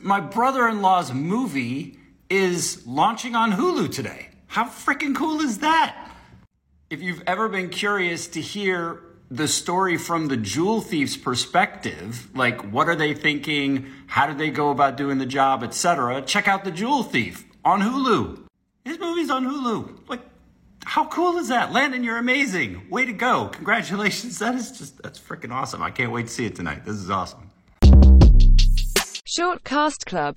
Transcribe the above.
My brother in law's movie is launching on Hulu today. How freaking cool is that? If you've ever been curious to hear the story from the jewel thief's perspective, like what are they thinking, how do they go about doing the job, etc., check out The Jewel Thief on Hulu. His movie's on Hulu. Like, how cool is that? Landon, you're amazing. Way to go. Congratulations. That is just, that's freaking awesome. I can't wait to see it tonight. This is awesome. Short Cast Club